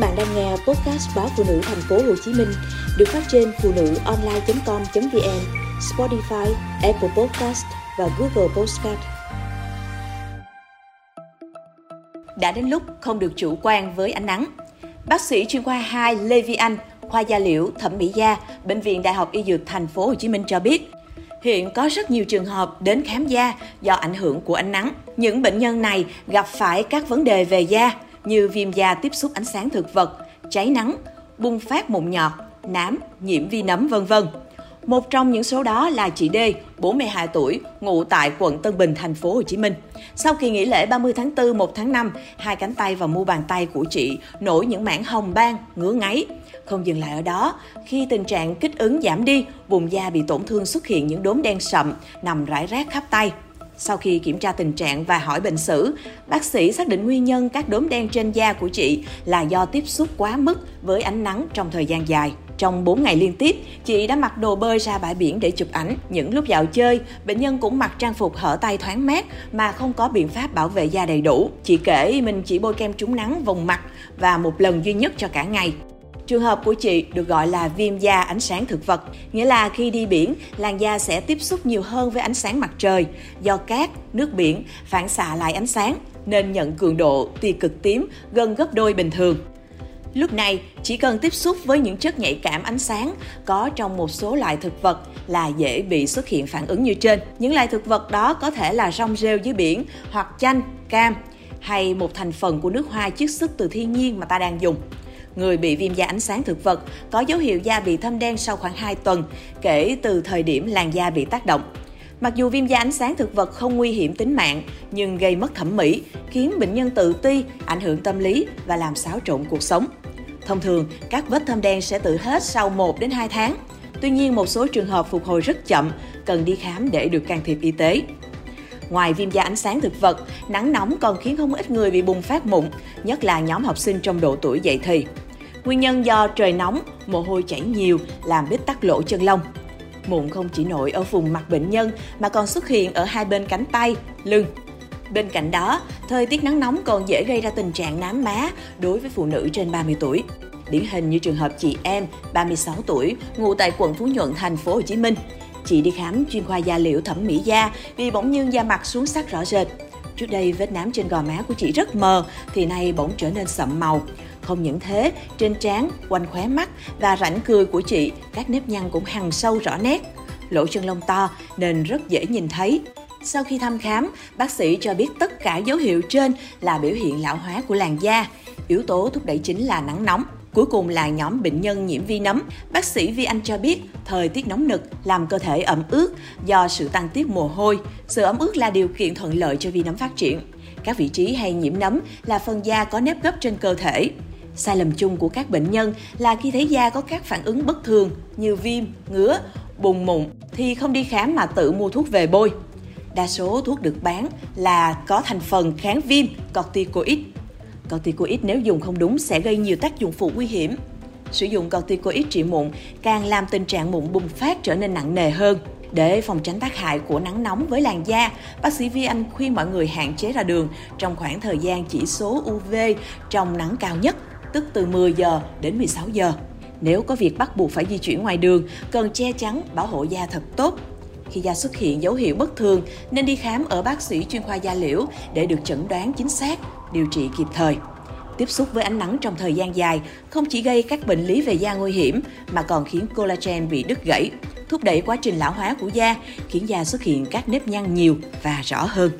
bạn đang nghe podcast báo phụ nữ thành phố Hồ Chí Minh được phát trên phụ nữ online.com.vn, Spotify, Apple Podcast và Google Podcast. Đã đến lúc không được chủ quan với ánh nắng. Bác sĩ chuyên khoa 2 Lê Vi Anh, khoa da liễu, thẩm mỹ da, bệnh viện Đại học Y Dược thành phố Hồ Chí Minh cho biết, Hiện có rất nhiều trường hợp đến khám da do ảnh hưởng của ánh nắng. Những bệnh nhân này gặp phải các vấn đề về da như viêm da tiếp xúc ánh sáng thực vật, cháy nắng, bùng phát mụn nhọt, nám, nhiễm vi nấm vân vân. Một trong những số đó là chị D, 42 tuổi, ngụ tại quận Tân Bình, thành phố Hồ Chí Minh. Sau kỳ nghỉ lễ 30 tháng 4, 1 tháng 5, hai cánh tay và mu bàn tay của chị nổi những mảng hồng ban, ngứa ngáy. Không dừng lại ở đó, khi tình trạng kích ứng giảm đi, vùng da bị tổn thương xuất hiện những đốm đen sậm nằm rải rác khắp tay. Sau khi kiểm tra tình trạng và hỏi bệnh sử, bác sĩ xác định nguyên nhân các đốm đen trên da của chị là do tiếp xúc quá mức với ánh nắng trong thời gian dài. Trong 4 ngày liên tiếp, chị đã mặc đồ bơi ra bãi biển để chụp ảnh. Những lúc dạo chơi, bệnh nhân cũng mặc trang phục hở tay thoáng mát mà không có biện pháp bảo vệ da đầy đủ. Chị kể mình chỉ bôi kem trúng nắng vùng mặt và một lần duy nhất cho cả ngày. Trường hợp của chị được gọi là viêm da ánh sáng thực vật, nghĩa là khi đi biển, làn da sẽ tiếp xúc nhiều hơn với ánh sáng mặt trời. Do cát, nước biển phản xạ lại ánh sáng, nên nhận cường độ tia cực tím gần gấp đôi bình thường. Lúc này, chỉ cần tiếp xúc với những chất nhạy cảm ánh sáng có trong một số loại thực vật là dễ bị xuất hiện phản ứng như trên. Những loại thực vật đó có thể là rong rêu dưới biển hoặc chanh, cam hay một thành phần của nước hoa chiết xuất từ thiên nhiên mà ta đang dùng. Người bị viêm da ánh sáng thực vật có dấu hiệu da bị thâm đen sau khoảng 2 tuần kể từ thời điểm làn da bị tác động. Mặc dù viêm da ánh sáng thực vật không nguy hiểm tính mạng, nhưng gây mất thẩm mỹ, khiến bệnh nhân tự ti, ảnh hưởng tâm lý và làm xáo trộn cuộc sống. Thông thường, các vết thâm đen sẽ tự hết sau 1 đến 2 tháng. Tuy nhiên, một số trường hợp phục hồi rất chậm, cần đi khám để được can thiệp y tế. Ngoài viêm da ánh sáng thực vật, nắng nóng còn khiến không ít người bị bùng phát mụn, nhất là nhóm học sinh trong độ tuổi dậy thì. Nguyên nhân do trời nóng, mồ hôi chảy nhiều làm bít tắc lỗ chân lông. Mụn không chỉ nổi ở vùng mặt bệnh nhân mà còn xuất hiện ở hai bên cánh tay, lưng. Bên cạnh đó, thời tiết nắng nóng còn dễ gây ra tình trạng nám má đối với phụ nữ trên 30 tuổi. Điển hình như trường hợp chị em, 36 tuổi, ngụ tại quận Phú Nhuận, thành phố Hồ Chí Minh. Chị đi khám chuyên khoa da liễu thẩm mỹ da vì bỗng nhiên da mặt xuống sắc rõ rệt. Trước đây vết nám trên gò má của chị rất mờ thì nay bỗng trở nên sậm màu. Không những thế, trên trán, quanh khóe mắt và rãnh cười của chị, các nếp nhăn cũng hằn sâu rõ nét. Lỗ chân lông to nên rất dễ nhìn thấy. Sau khi thăm khám, bác sĩ cho biết tất cả dấu hiệu trên là biểu hiện lão hóa của làn da. Yếu tố thúc đẩy chính là nắng nóng. Cuối cùng là nhóm bệnh nhân nhiễm vi nấm. Bác sĩ Vi Anh cho biết, thời tiết nóng nực làm cơ thể ẩm ướt do sự tăng tiết mồ hôi. Sự ẩm ướt là điều kiện thuận lợi cho vi nấm phát triển. Các vị trí hay nhiễm nấm là phần da có nếp gấp trên cơ thể. Sai lầm chung của các bệnh nhân là khi thấy da có các phản ứng bất thường như viêm, ngứa, bùng mụn thì không đi khám mà tự mua thuốc về bôi. Đa số thuốc được bán là có thành phần kháng viêm, corticoid. Corticoid nếu dùng không đúng sẽ gây nhiều tác dụng phụ nguy hiểm. Sử dụng corticoid trị mụn càng làm tình trạng mụn bùng phát trở nên nặng nề hơn. Để phòng tránh tác hại của nắng nóng với làn da, bác sĩ Vi Anh khuyên mọi người hạn chế ra đường trong khoảng thời gian chỉ số UV trong nắng cao nhất tức từ 10 giờ đến 16 giờ. Nếu có việc bắt buộc phải di chuyển ngoài đường, cần che chắn, bảo hộ da thật tốt. Khi da xuất hiện dấu hiệu bất thường, nên đi khám ở bác sĩ chuyên khoa da liễu để được chẩn đoán chính xác, điều trị kịp thời. Tiếp xúc với ánh nắng trong thời gian dài không chỉ gây các bệnh lý về da nguy hiểm mà còn khiến collagen bị đứt gãy, thúc đẩy quá trình lão hóa của da, khiến da xuất hiện các nếp nhăn nhiều và rõ hơn.